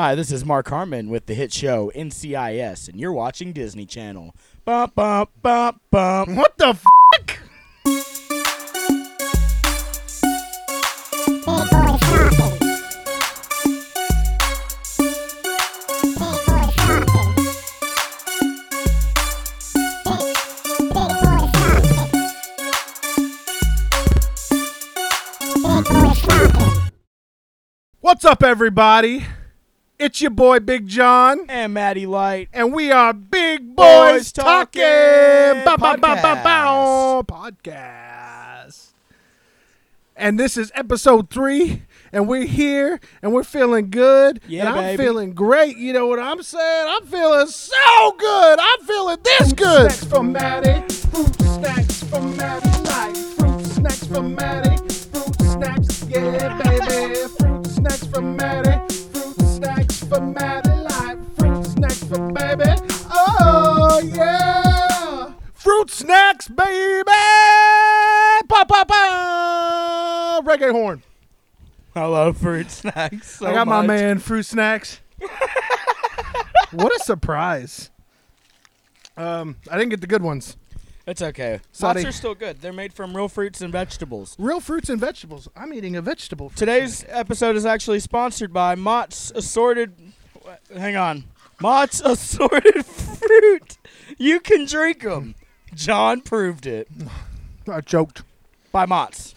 Hi, this is Mark Harmon with the hit show NCIS, and you're watching Disney Channel. Bum, bum, bum, bum. What the f? What's up, everybody? It's your boy Big Jon, And Matty Light. and we are Big Boys, Boys Talking, Talking bow, bow, bow, bow, podcast. And this is episode three, and we're here, and we're feeling good. Yeah, and I'm baby. feeling great. You know what I'm saying? I'm feeling so good. I'm feeling this good. Snacks from Matty. Fruit snacks from Matty. Like fruit snacks from Matty. Fruit snacks, yeah, baby. Fruit snacks from Matty. Fruit snacks from Like fruit snacks from baby. Oh yeah. Fruit snacks, baby. Pa pa pa. Reggae horn. I love fruit snacks. So I got my man fruit snacks. what a surprise. Um, I didn't get the good ones. It's okay. Sorry. Lots are still good. They're made from real fruits and vegetables. Real fruits and vegetables. I'm eating a vegetable. Today's episode is actually sponsored by Mott's Assorted. Hang on. Mott's Assorted Fruit. You can drink them. Jon proved it. I choked. By Mott's.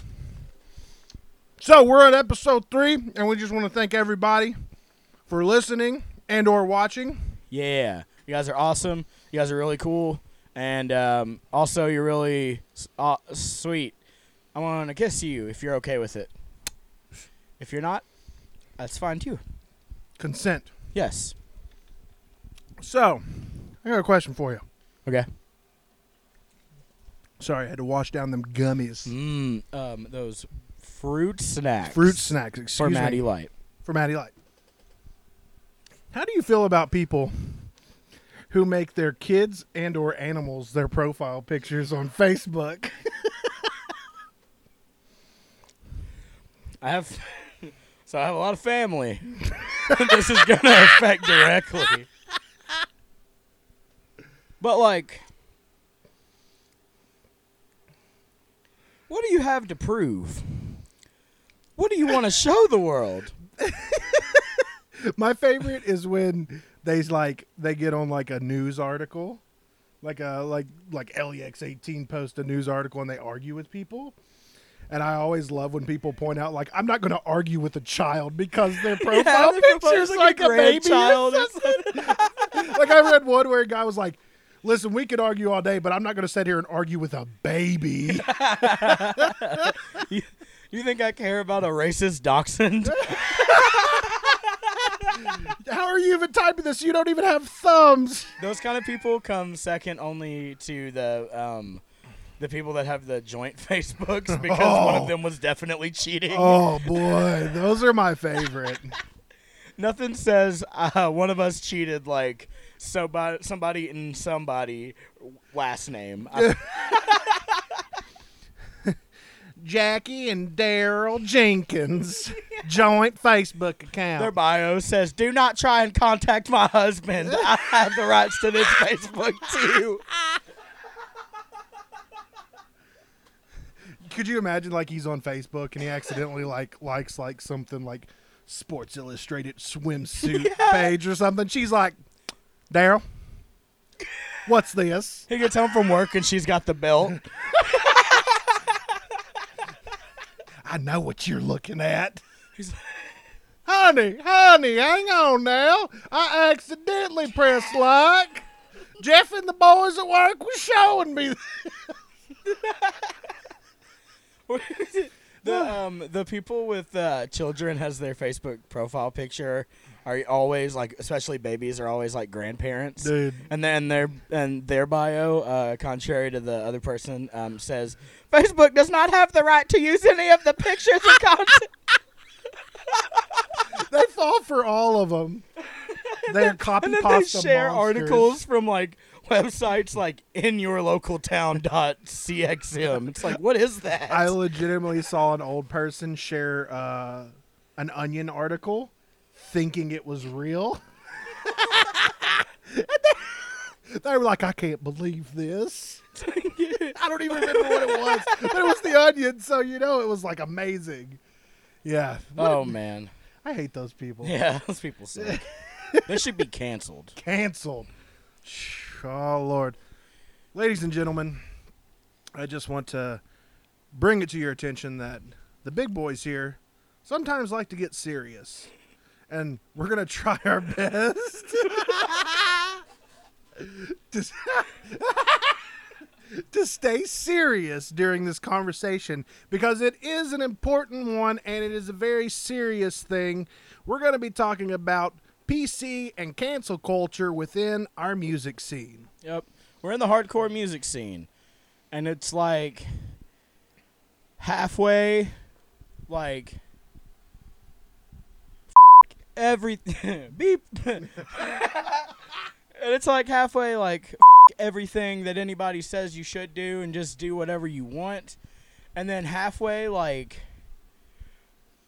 So we're on episode three, and we just want to thank everybody for listening and or watching. Yeah. You guys are awesome. You guys are really cool. And um, also, you're really uh, sweet. I want to kiss you if you're okay with it. If you're not, that's fine too. Consent. Yes. So, I got a question for you. Okay. Sorry, I had to wash down them gummies. Mmm. Um, those fruit snacks. Fruit snacks. Excuse for me. Matty Light. for Matty Light. How do you feel about people who make their kids and or animals their profile pictures on Facebook? I have, so I have a lot of family. this is gonna affect directly. But like, what do you have to prove? What do you want to show the world? My favorite is when they like they get on like a news article, like a like like LEX eighteen post a news article and they argue with people. And I always love when people point out like I'm not going to argue with a child because their profile their picture is like, a, baby. grandchild or or something. like I read one where a guy was like, "Listen, we could argue all day, but I'm not going to sit here and argue with a baby." You, you think I care about a racist dachshund? How are you even typing this? You don't even have thumbs. Those kind of people come second only to the um, the people that have the joint Facebooks because one Oh. of them was definitely cheating. Oh boy, those are my favorite. Nothing says uh, one of us cheated like somebody, somebody and somebody last name. I- Jackie and Daryl Jenkins joint Facebook account. their bio says, "Do not try and contact my husband. I have the rights to this Facebook too." Could you imagine like he's on Facebook and he accidentally like likes like something like Sports Illustrated swimsuit page or something? She's like, Daryl, what's this? He gets home from work and she's got the belt. I know what you're looking at. He's Honey, honey, hang on now. I accidentally pressed like. Jeff and the boys at work were showing me. the um the people with uh, children has their Facebook profile picture are always like, especially babies, are always like grandparents. Dude. And then their and their bio, uh, contrary to the other person, um, says Facebook does not have the right to use any of the pictures and content. They fall for all of them. They're copy and then they share monsters. articles from like websites like in your local town dot cxm. It's like, what is that? I legitimately saw an old person share uh, an onion article thinking it was real. They, they were like, I can't believe this. I don't even remember what it was, but it was the onion, so you know it was like amazing. Yeah. Oh man. I hate those people. Yeah, those people suck. they should be canceled. Canceled. Oh Lord. Ladies and gentlemen, I just want to bring it to your attention that the big boys here sometimes like to get serious. And we're to try our best to, to stay serious during this conversation because it is an important one and it is a very serious thing. We're to be talking about PC and cancel culture within our music scene. Yep. We're in the hardcore music scene. And it's like halfway like everything beep and it's like halfway like everything that anybody says you should do and just do whatever you want and then halfway like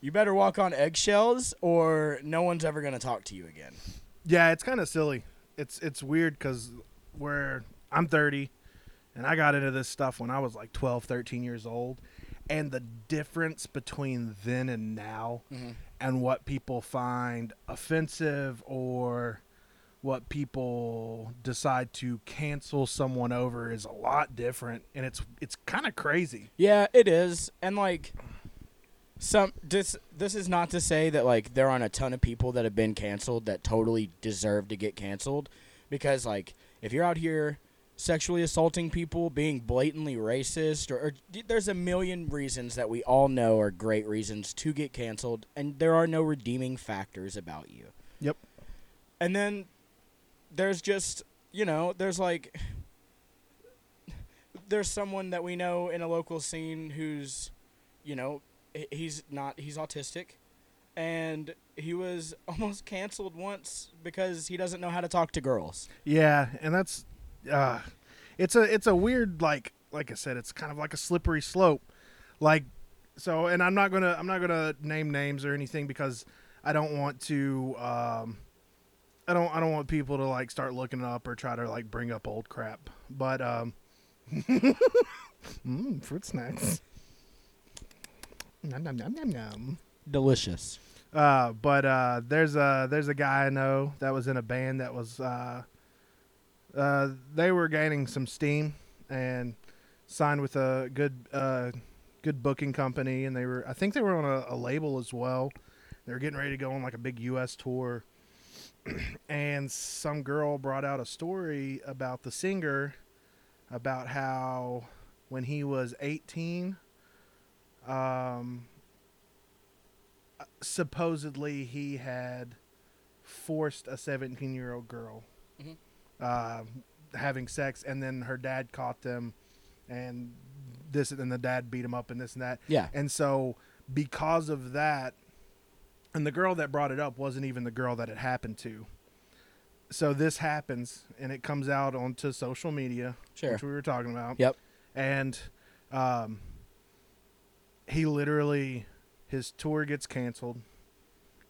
you better walk on eggshells or no one's ever going to talk to you again Yeah, it's kind of silly. It's it's weird cuz where I'm 30 and I got into this stuff when I was like 12, 13 years old and the difference between then and now Mhm. And what people find offensive or what people decide to cancel someone over is a lot different and it's it's kind of crazy. Yeah, it is. And like some this this is not to say that like there aren't a ton of people that have been canceled that totally deserve to get canceled because like if you're out here sexually assaulting people, being blatantly racist or, or there's a million reasons that we all know are great reasons to get canceled and there are no redeeming factors about you. Yep. And then there's just, you know, there's like there's someone that we know in a local scene who's, you know, he's not he's autistic and he was almost canceled once because he doesn't know how to talk to girls. Yeah, and that's uh it's a it's a weird like like I said, it's kind of like a slippery slope. Like so and I'm not going to I'm not to name names or anything because I don't want to um I don't I don't want people to like start looking up or try to like bring up old crap. But um mm, fruit snacks. Nom, nom, nom, nom, nom. Delicious. Uh, but uh, there's a there's a guy I know that was in a band that was uh, uh, they were gaining some steam and signed with a good uh, good booking company, and they were I think they were on a, a label as well. They were getting ready to go on like a big U.S. tour, and some girl brought out a story about the singer about how when he was 18 um supposedly he had forced a 17 year old girl Mhm. Uh, having sex and then her dad caught them and this and the dad beat him up and this and that Yeah. and so because of that and the girl that brought it up wasn't even the girl that it happened to so this happens and it comes out onto social media Sure. which we were talking about Yep. and um, he literally his tour gets canceled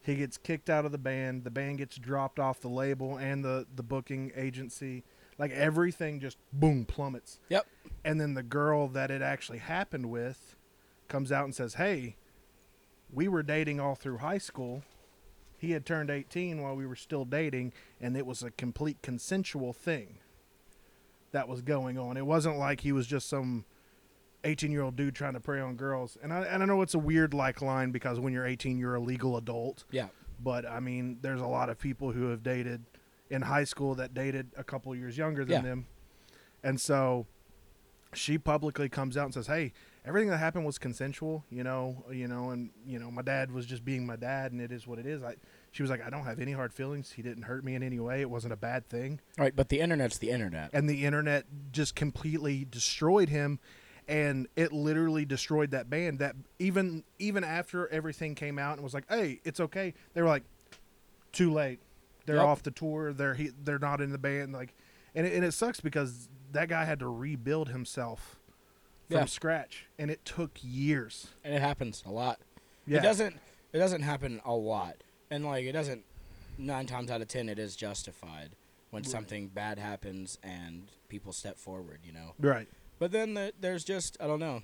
he gets kicked out of the band the band gets dropped off the label and the the booking agency. Like everything just boom plummets. Yep. and then the girl that it actually happened with comes out and says hey we were dating all through high school. He had turned 18 while we were still dating and it was a complete consensual thing that was going on. It wasn't like he was just some 18 year old dude trying to prey on girls and I, and I know it's a weird like line because when you're 18 you're a legal adult Yeah. but I mean, there's a lot of people who have dated in high school that dated a couple years younger than Yeah. them. And so she publicly comes out and says, "Hey, everything that happened was consensual, you know, you know, and you know, my dad was just being my dad and it is what it is." I she was like, "I don't have any hard feelings. He didn't hurt me in any way. It wasn't a bad thing." Right, but the internet's the internet. and the internet just completely destroyed him and it literally destroyed that band that even even after everything came out and was like hey it's okay they were like too late they're Yep. off the tour they're he, they're not in the band like and it, and it sucks because that guy had to rebuild himself from Yeah. scratch and it took years and it happens a lot. yeah It doesn't it doesn't happen a lot. and like it doesn't. Nine times out of ten, it is justified when Right. something bad happens and people step forward. You know. Right. But then the, there's just I don't know.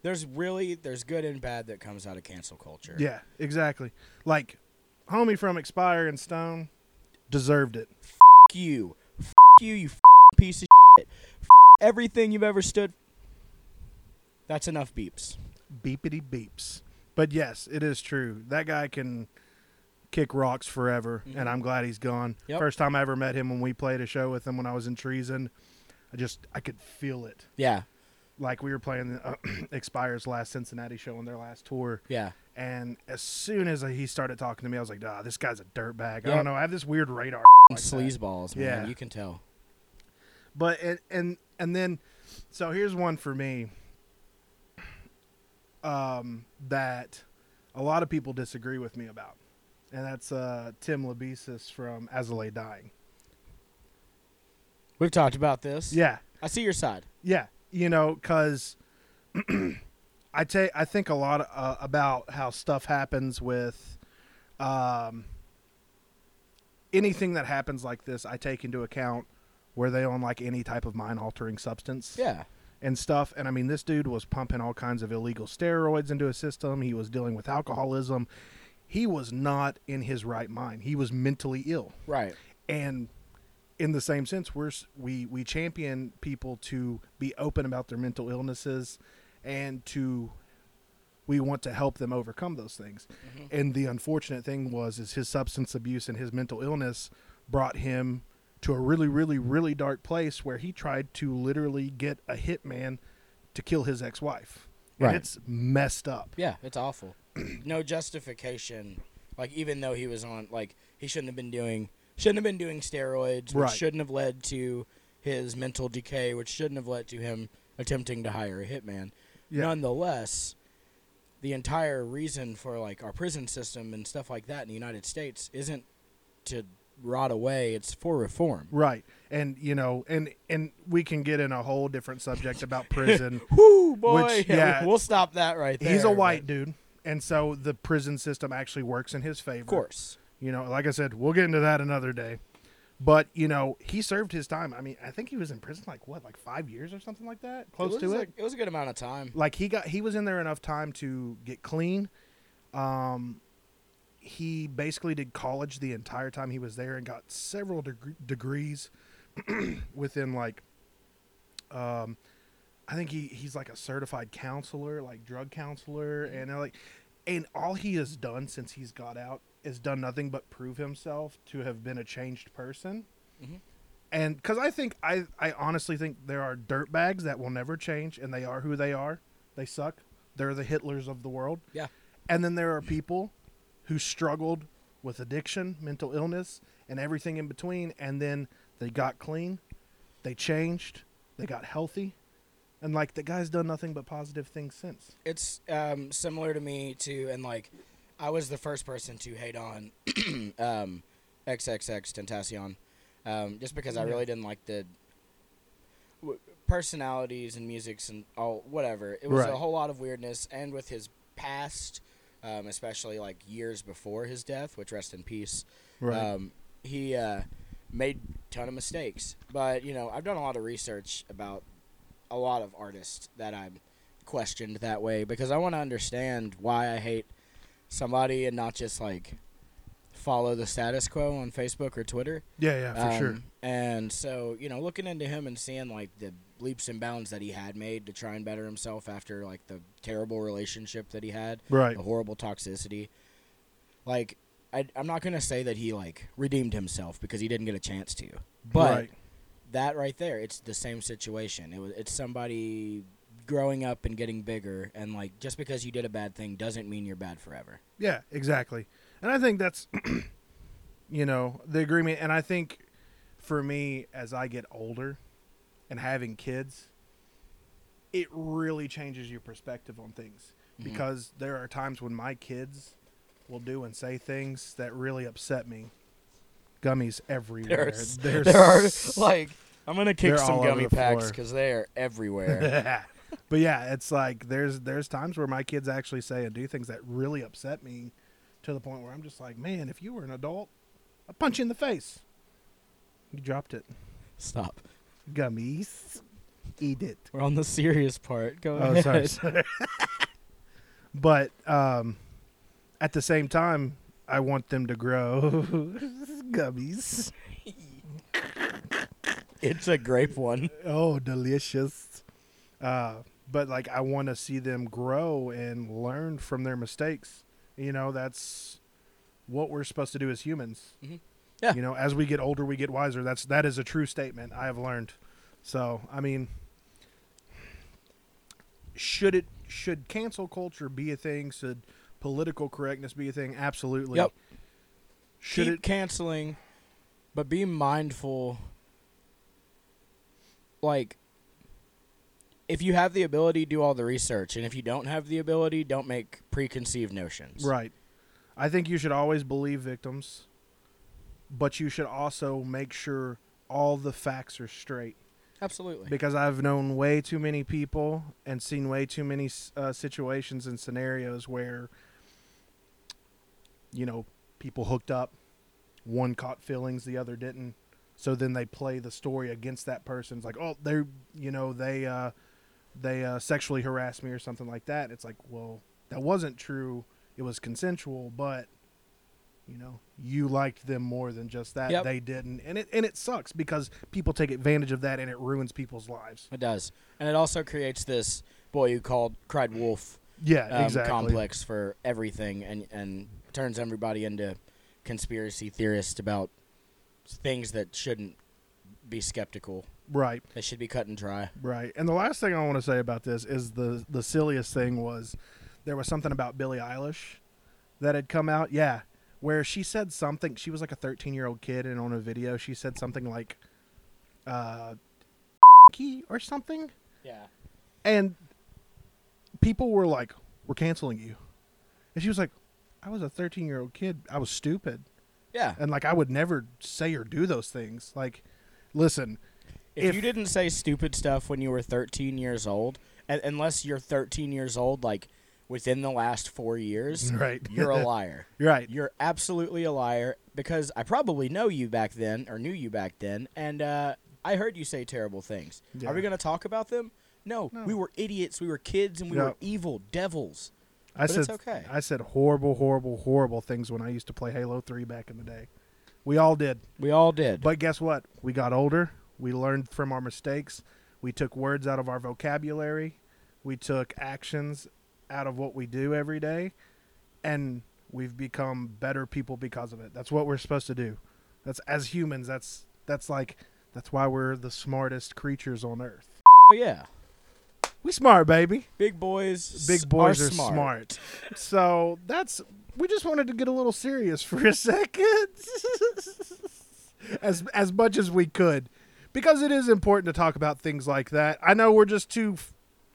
There's really there's good and bad that comes out of cancel culture. Yeah, exactly. Like, homie from Expire and Stone deserved it. F- you, F- you, you f- piece of shit. F- everything you've ever stood. That's enough beeps. Beepity beeps. But yes, it is true. That guy can kick rocks forever, Mhm. and I'm glad he's gone. Yep. First time I ever met him when we played a show with him when I was in Treason, I just I could feel it. Yeah, Like we were playing the uh, Expire's last Cincinnati show on their last tour, yeah, and as soon as he started talking to me, I was like, "Ah, this guy's a dirtbag." I don't know. I have this weird radar. like sleazeballs, man. Yeah. You can tell. But and and and then, so here's one for me. Um, that a lot of people disagree with me about, and that's uh Tim Lambesis from Lay Dying. We've talked about this. Yeah, I see your side. yeah, you know, because I take I think a lot uh, about how stuff happens with, um, anything that happens like this. I take into account where they on like any type of mind altering substance. Yeah, and stuff. And I mean, this dude was pumping all kinds of illegal steroids into his system. He was dealing with alcoholism. He was not in his right mind. He was mentally ill. right. And in the same sense, we're we we champion people to be open about their mental illnesses, and to we want to help them overcome those things. Mhm. And the unfortunate thing was, is his substance abuse and his mental illness brought him to a really, really, really dark place where he tried to literally get a hitman to kill his ex-wife. And Right. it's messed up. Yeah, it's awful. no justification. Like even though he was on, like he shouldn't have been doing, shouldn't have been doing steroids, which Right. shouldn't have led to his mental decay, which shouldn't have led to him attempting to hire a hitman. Yeah. Nonetheless, the entire reason for like our prison system and stuff like that in the United States isn't to rot away; it's for reform. Right. And you know, and and we can get in a whole different subject about prison. Whoo, boy! Which, Yeah, we'll stop that right there. He's a but- white dude. And so the prison system actually works in his favor. of course. You know, like I said, we'll get into that another day. But, you know, he served his time. I mean, I think he was in prison like what, like 5 years or something like that? Close it to it. it was a good amount of time. like he got he was in there enough time to get clean. Um he basically did college the entire time he was there and got several deg- degrees within like um I think he he's like a certified counselor, like drug counselor and like and all he has done since he's got out is done nothing but prove himself to have been a changed person. Mhm. And because I think I I honestly think there are dirtbags that will never change, and they are who they are. They suck. They're the Hitlers of the world. Yeah. And then there are people who struggled with addiction, mental illness, and everything in between, and then they got clean, they changed, they got healthy, and like the guy's done nothing but positive things since. it's um, similar to me too, and like I was the first person to hate on um, XXXTentacion, um, just because I really didn't like the w- personalities and musics and all whatever. It was a whole lot of weirdness, and with his past, um, especially like years before his death, which rest in peace. Um, he uh, made ton of mistakes, but you know I've done a lot of research about a lot of artists that I'm questioned that way because I want to understand why I hate somebody and not just like follow the status quo on Facebook or Twitter. yeah, yeah, for sure. Um, And so you know, looking into him and seeing like the leaps and bounds that he had made to try and better himself after like the terrible relationship that he had Right. the horrible toxicity. Like, I, I'm not gonna say that he like redeemed himself because he didn't get a chance to, but right. that right there, it's the same situation. It was it's somebody growing up and getting bigger, and like just because you did a bad thing doesn't mean you're bad forever. Yeah, exactly. And I think that's, you know, the agreement. And I think for me, as I get older and having kids, it really changes your perspective on things Mhm. because there are times when my kids will do and say things that really upset me. Gummies everywhere. There's, There's there are like I'm gonna kick some gummy packs because they are everywhere. but yeah, it's like there's there's times where my kids actually say and do things that really upset me to the point where I'm just like, man, if you were an adult, I'd punch you in the face. You dropped it. Stop. Gummies. Eat it. We're on the serious part. Go Oh, ahead. sorry. sorry. but um, at the same time, I want them to grow gummies. It's a grape one. Oh, delicious. Uh, but like, I want to see them grow and learn from their mistakes. You know, that's what we're supposed to do as humans. Mhm. Yeah. You know, as we get older, we get wiser. That's that is a true statement. I have learned. So, I mean, should it should cancel culture be a thing? Should political correctness be a thing? Absolutely. Yep. Should Keep it? canceling, but be mindful. Like, if you have the ability, do all the research, and if you don't have the ability, don't make preconceived notions. Right. I think you should always believe victims, but you should also make sure all the facts are straight. Absolutely. Because I've known way too many people and seen way too many uh, situations and scenarios where, you know, people hooked up, one caught feelings, the other didn't. So then they play the story against that person. It's like, oh, they're, you know, they, uh, they uh, sexually harassed me or something like that. It's like, well, that wasn't true. It was consensual, but you know, you liked them more than just that. Yep. They didn't, and it and it sucks because people take advantage of that, and it ruins people's lives. It does, and it also creates this boy who called cried wolf Yeah, um, exactly. complex for everything, and and turns everybody into conspiracy theorists about things that shouldn't be skeptical. Right, They should be cut and dry. right. And the last thing I want to say about this is the the silliest thing was there was something about Billie Eilish that had come out. Yeah, where she said something. She was like a 13 year old kid, and on a video she said something like, uh, or something. Yeah. And people were like, "We're canceling you," and she was like, "I was a 13 year old kid. I was stupid, Yeah. and like I would never say or do those things." Like, listen, If, If- you didn't say stupid stuff when you were 13 years old, unless you're 13 years old, like within the last four years, right? you're a liar. You're right. You're absolutely a liar because I probably know you back then or knew you back then, and uh, I heard you say terrible things. Yeah. Are we going to talk about them? No, No. we were idiots. We were kids, and we Yeah. were evil devils. I but said it's okay. I said horrible, horrible, horrible things when I used to play Halo 3 back in the day. We all did. We all did. But guess what? We got older. We learned from our mistakes. We took words out of our vocabulary. We took actions out of what we do every day. And we've become better people because of it. That's what we're supposed to do. That's as humans, that's that's like that's why we're the smartest creatures on earth. Oh, yeah, We smart, baby. big boys. Big boys are are smart. smart. So that's we just wanted to get a little serious for a second, as as much as we could, because it is important to talk about things like that. I know we're just two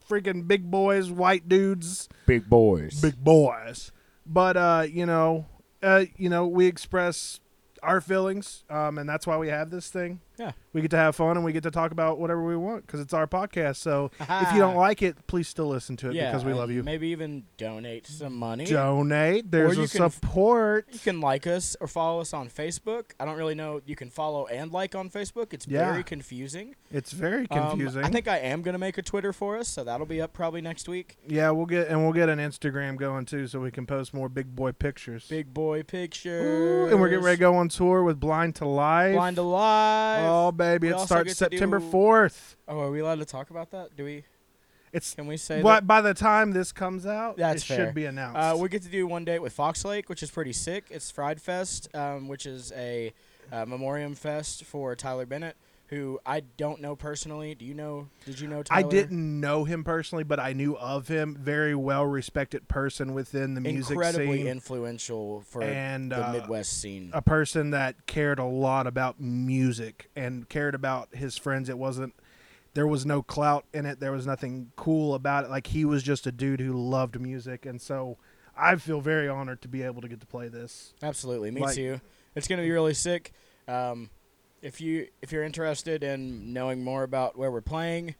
freaking big boys, white dudes, Big boys. big boys, but uh, you know, uh, you know, we express our feelings, um, and that's why we have this thing. Yeah. We get to have fun and we get to talk about whatever we want because it's our podcast. So if you don't like it, please still listen to it yeah, because we love you. Maybe even donate some money. Donate. There's you a can support. You can like us or follow us on Facebook. I don't really know. You can follow and like on Facebook. It's Yeah. very confusing. It's very Um, confusing. I think I am gonna make a Twitter for us, so that'll be up probably next week. yeah, we'll get and we'll get an Instagram going too, so we can post more big boy pictures. Big boy Ooh, pictures. and we're getting ready to go on tour with Blind to Life. Blind Alive. Oh baby, We it starts September fourth. Oh, are we allowed to talk about that? Do we? It's Can we say but by the time this comes out, That's it fair. should be announced. Uh, we get to do one date with Fox Lake, which is pretty sick. It's Fried Fest, um, which is a uh, memoriam fest for Tyler Bennett, who I don't know personally. Do you know? Did you know I didn't know him personally, but I knew of him. Very well respected person within the music Incredibly scene, influential for and the uh, Midwest scene. a person that cared a lot about music and cared about his friends. It wasn't there was no clout in it. There was nothing cool about it. Like he was just a dude who loved music, and so I feel very honored to be able to get to play this. Absolutely, me Like- too. It's gonna be really sick. Um, if you if you're interested in knowing more about where we're playing,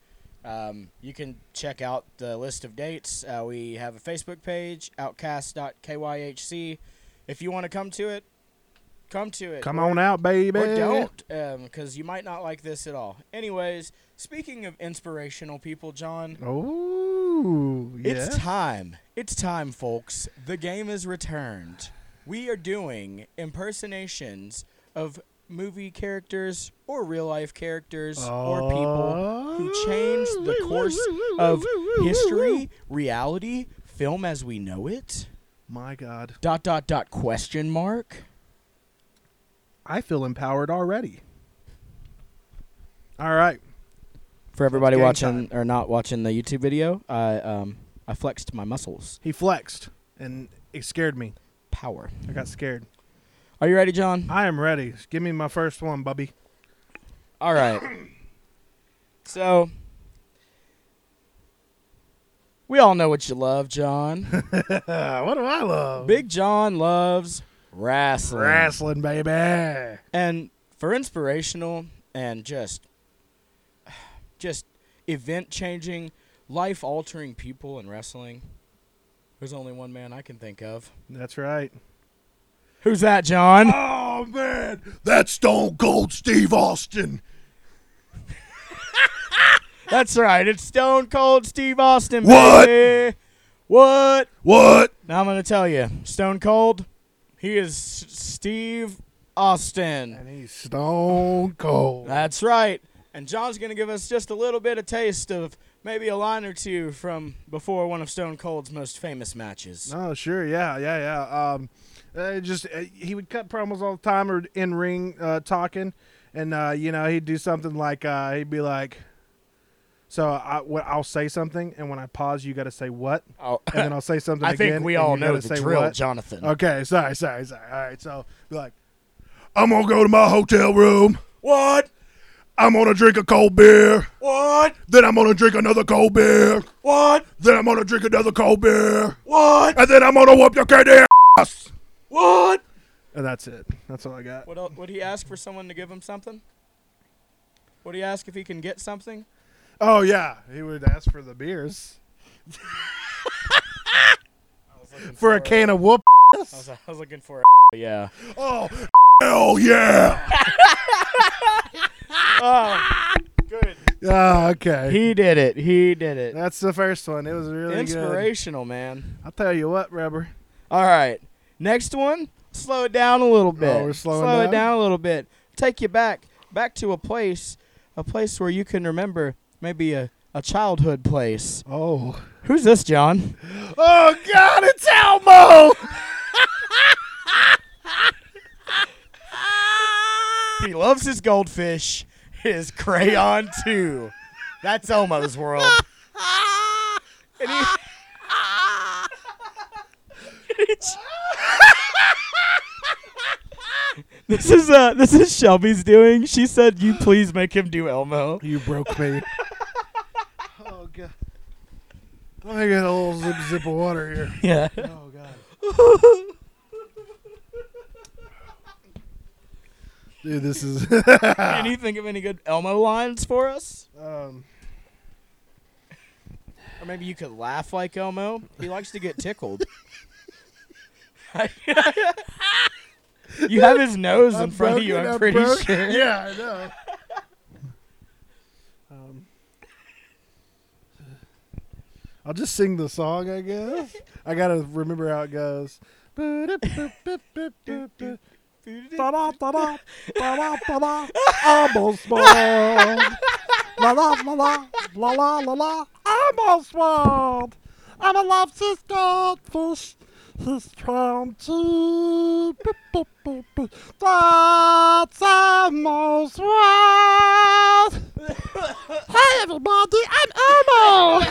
um, you can check out the list of dates. Uh, we have a Facebook page, outcast.kyhc. if you want to come to it, come to it. Come Or- on out, baby. or don't, because you might not like this at all. Anyways, speaking of inspirational people, Jon, Oh, yeah. it's time. It's time, folks. The game is returned. We are doing impersonations of movie characters or real life characters or people who changed the course of history, reality, film as we know it. My God, Dot dot dot question mark. I feel empowered already. All right. For everybody watching or not watching the YouTube video, I um I flexed my muscles. He flexed, and it scared me. Power. I got scared. Are you ready, Jon? I am ready. Give me my first one, Bubby. All right. So we all know what you love, Jon. what do I love? Big Jon loves wrestling. wrestling, baby. And for inspirational and just just event changing, life altering people in wrestling, there's only one man I can think of. That's right. Who's that, Jon? Oh man, that's Stone Cold Steve Austin. That's right. It's Stone Cold Steve Austin, What? baby. What? What? Now I'm going to tell you. Stone Cold, he is Steve Austin. And he's Stone Cold. That's right. And Jon's going to give us just a little bit of taste of maybe a line or two from before one of Stone Cold's most famous matches. Oh, sure, yeah, yeah, yeah. Um, uh, just uh, he would cut promos all the time or in ring uh, talking, and uh, you know he'd do something like uh, he'd be like, "So I, what, I'll say something, and when I pause, you got to say what, Oh, and then I'll say something I again. think we all know the drill, what. Jonathan. Okay, sorry, sorry, sorry. All right, so be like, I'm gonna go to my hotel room. What? I'm gonna drink a cold beer. What? Then I'm gonna drink another cold beer. What? Then I'm gonna drink another cold beer. What? And then I'm gonna whoop your candy ass. What? And that's it. That's all I got. What else, would he ask for someone to give him something? Would he ask if he can get something? Oh yeah, he would ask for the beers for a can of whoop. I was, I was looking for a yeah. Oh hell yeah! Oh, good. Ah, okay. He did it. He did it. That's the first one. It was really good. Inspirational, man. I'll tell you what, Rubber. All right. Next one. Slow it down a little oh, bit. Oh, we're slowing Slow it down? down a little bit. Take you back, back to a place, a place where you can remember maybe a, a childhood place. Oh. Who's this, Jon? Oh God, it's Elmo. He loves his goldfish, his crayon too. That's Elmo's world. And he- this is uh this is Shelby's doing. She said you please make him do Elmo. You broke me. oh God. I got a little zip zip of water here. Yeah. Oh God. Dude, this is. Can you think of any good Elmo lines for us? um, Or maybe you could laugh like Elmo. He likes to get tickled. you have his nose in I'm front of you, I'm I'm pretty broken. sure. Yeah, I know. um, I'll just sing the song, I guess. I gotta remember how it goes. Da-da, da-da, da-da, da-da. Almost born. La la la la la la la la. Almost born. I'm a lobster's goldfish. He's trying to. boop, boop, boop. That's almost right. everybody, I'm Elmo.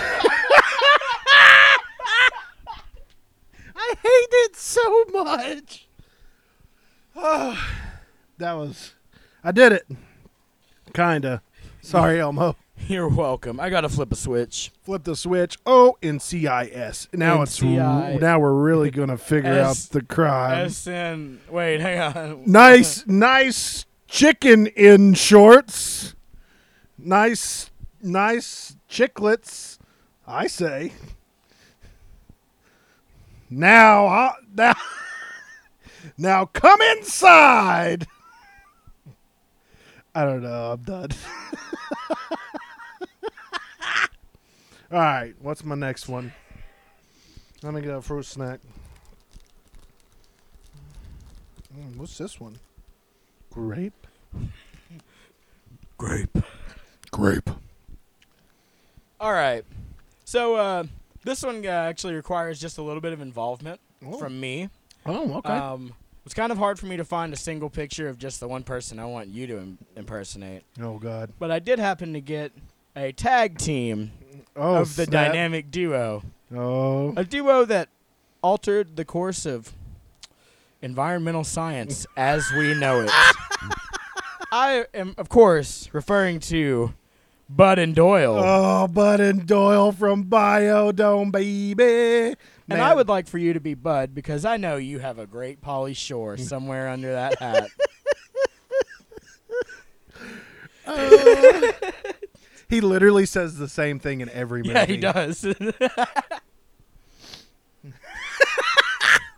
I hate it so much. Oh, that was. I did it. Kinda. Sorry, Elmo. You're welcome. I gotta flip a switch. Flip the switch. Oh, o and C I S. Now it's now we're really gonna figure out S- the crime. S N. Wait, hang on. nice, nice chicken in shorts. Nice, nice chicklets. I say. Now, I- now, Now come inside. I don't know. I'm done. All right. What's my next one? Let me get a fruit snack. Mm, what's this one? Grape. Grape. Grape. All right. So uh, this one uh, actually requires just a little bit of involvement Oh. from me. Oh, okay. Um, it's kind of hard for me to find a single picture of just the one person I want you to Im- impersonate. oh God. But I did happen to get a tag team Oh, of the snap. dynamic duo. Oh. A duo that altered the course of environmental science as we know it. I am, of course, referring to Bud and Doyle. Oh, Bud and Doyle from Bio-Dome, baby. and I would like for you to be Bud because I know you have a great Pauly Shore somewhere under that hat. Oh. He literally says the same thing in every movie. yeah, he does.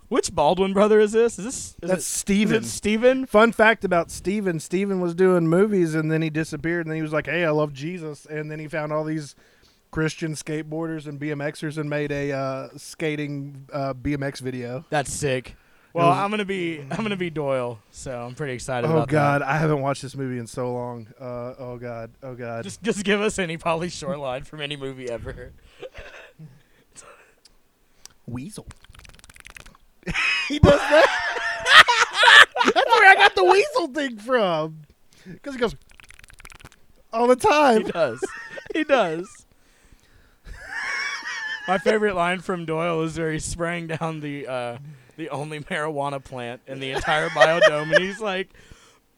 Which Baldwin brother is this? Is this is That's it, Stephen. Is it Stephen? Fun fact about Stephen Stephen was doing movies and then he disappeared and then he was like, hey, I love Jesus. And then he found all these Christian skateboarders and BMXers and made a uh, skating uh, BMX video. That's sick. Well, I'm gonna be I'm gonna be Doyle, so I'm pretty excited Oh, about God. I haven't watched this movie in so long. Uh, oh, God. Oh, God. Just just give us any Pauly Shore line from any movie ever. Weasel. he does that. That's where I got the weasel thing from. Because he goes all the time. He does. he does. My favorite line from Doyle is where he's spraying down the uh, the only marijuana plant in the entire biodome, and he's like,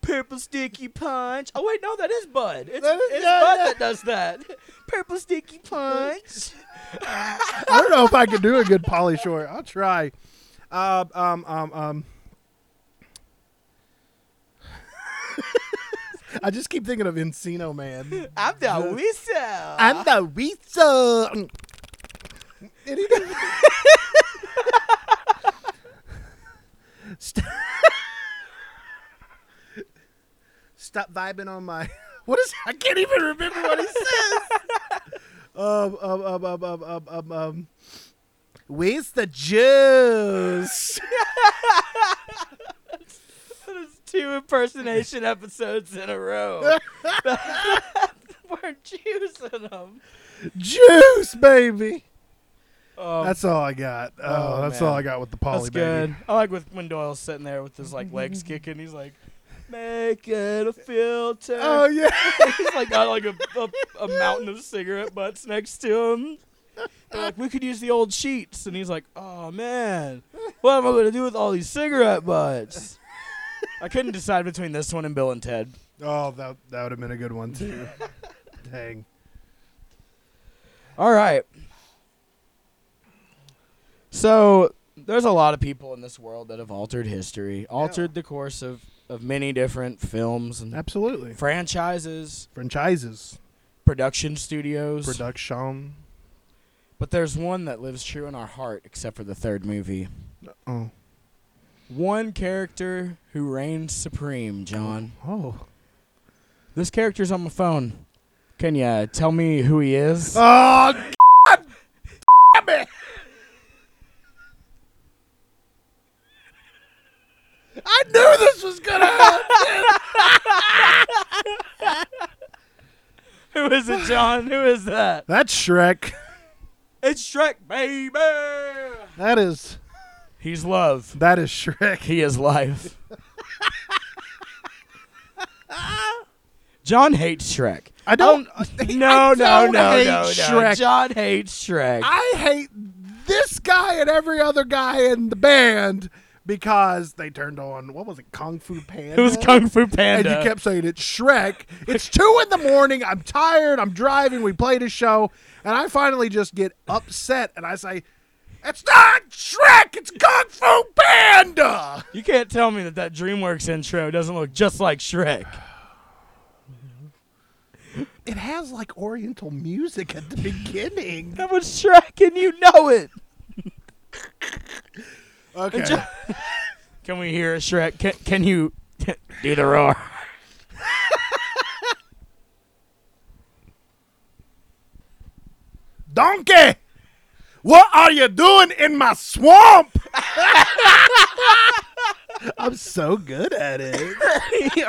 "Purple sticky punch." Oh wait, no, that is Bud. It's, That is- it's Bud that does that. Purple sticky punch. I don't know if I can do a good Pauly Shore. I'll try. Uh, um, um, um. I just keep thinking of Encino Man. I'm the whistle. I'm the weasel. And he does- Stop. Stop vibing on my. What is? I can't even remember what he says. um, um, um, um, um, um, um, um. Where's the juice? There's two impersonation episodes in a row. We're juicing them. juice, baby. Um, That's all I got. Oh, oh, that's man. all I got with the Pauly That's baby. good. I like with when Doyle's sitting there with his like legs kicking. He's like, "Make it a filter." Oh yeah. he's like got like a, a, a mountain of cigarette butts next to him. They're like, we could use the old sheets, and he's like, "Oh man, what am I gonna do with all these cigarette butts?" I couldn't decide between this one and Bill and Ted. Oh, that that would have been a good one too. Dang. All right. So there's a lot of people in this world that have altered history, altered the course of, of many different films and Absolutely. franchises, Franchises, production studios. production. but there's one that lives true in our heart, except for the third movie. Oh. One character who reigns supreme, Jon. Oh. This character's on my phone. Can you tell me who he is? Oh, God damn it. I knew this was gonna happen. who is it, Jon? who is that? That's Shrek. It's Shrek, baby. That is He's love. that is Shrek. He is life. Jon hates Shrek. I don't. No, I no, don't no, hate no, no. Shrek. Jon hates Shrek. I hate this guy and every other guy in the band because they turned on what was it, Kung Fu Panda? it was Kung Fu Panda, and you kept saying it's Shrek. It's two in the morning. I'm tired. I'm driving. We played a show, and I finally just get upset, and I say, "It's not Shrek. It's Kung Fu Panda." you can't tell me that that DreamWorks intro doesn't look just like Shrek. It has like Oriental music at the beginning. That was Shrek, and you know it. Okay. Jon- Can we hear a Shrek? Can, can you do the roar? Donkey, what are you doing in my swamp? I'm so good at it.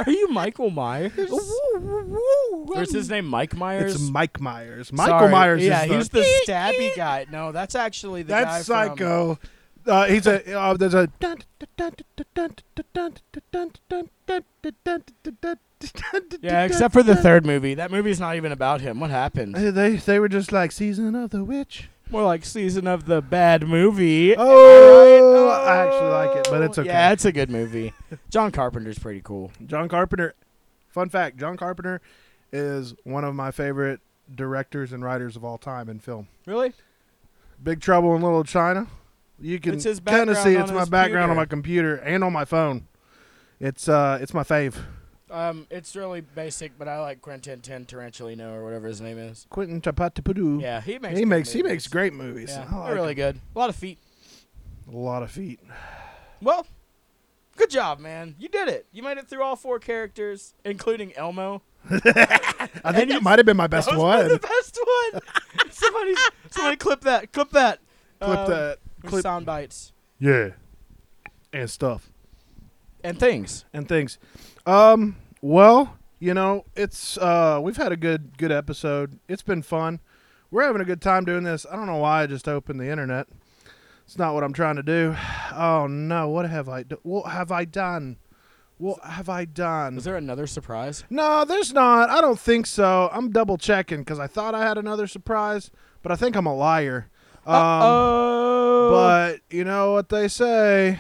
Are you Michael Myers? Or is his name Mike Myers? It's Mike Myers. Michael Sorry. Myers Yeah, is he's the stabby guy. No, that's actually the guy That's from- Psycho. Uh, he's a uh, there's a Yeah, except for the third movie. That movie's not even about him. What happened? They they were just like season of the witch. More like season of the bad movie. Oh, I actually like it, but it's okay. Yeah, it's a good movie. John Carpenter's pretty cool. John Carpenter. Fun fact: John Carpenter is one of my favorite directors and writers of all time in film. Really? Big Trouble in Little China. You can It's kind of see it's my background on my computer and on my phone. It's uh, it's my fave. Um, it's really basic, but I like Quentin Tin Tarantulino or whatever his name is. Quentin Tapatapudu. Yeah, he makes. he makes he makes great movies. Yeah, they're like really him. good. A lot of feet. A lot of feet. Well, good job, man. You did it. You made it through all four characters, including Elmo. I think And that might have been my best one. the best one. somebody, somebody, clip that. Clip that. Clip Um, that. Clip. sound bites Yeah. And stuff. and things. and things. Um, well, you know, it's uh we've had a good good episode. It's been fun. We're having a good time doing this. I don't know why I just opened the internet. It's not what I'm trying to do. Oh no, what have I do- what have I done? What have I done? Is there another surprise? No, there's not. I don't think so. I'm double checking cuz I thought I had another surprise, but I think I'm a liar. Um, oh. but you know what they say.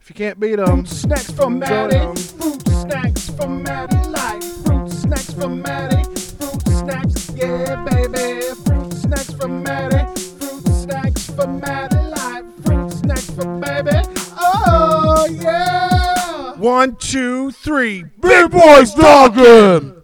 If you can't beat them, snacks from Matty. Fruit snacks from Matty. Like fruit snacks from Matty. Fruit snacks, yeah, baby. Fruit snacks from Matty. Fruit snacks from Matty. Like fruit snacks from baby. Oh, yeah. One, two, three. Big boys talking.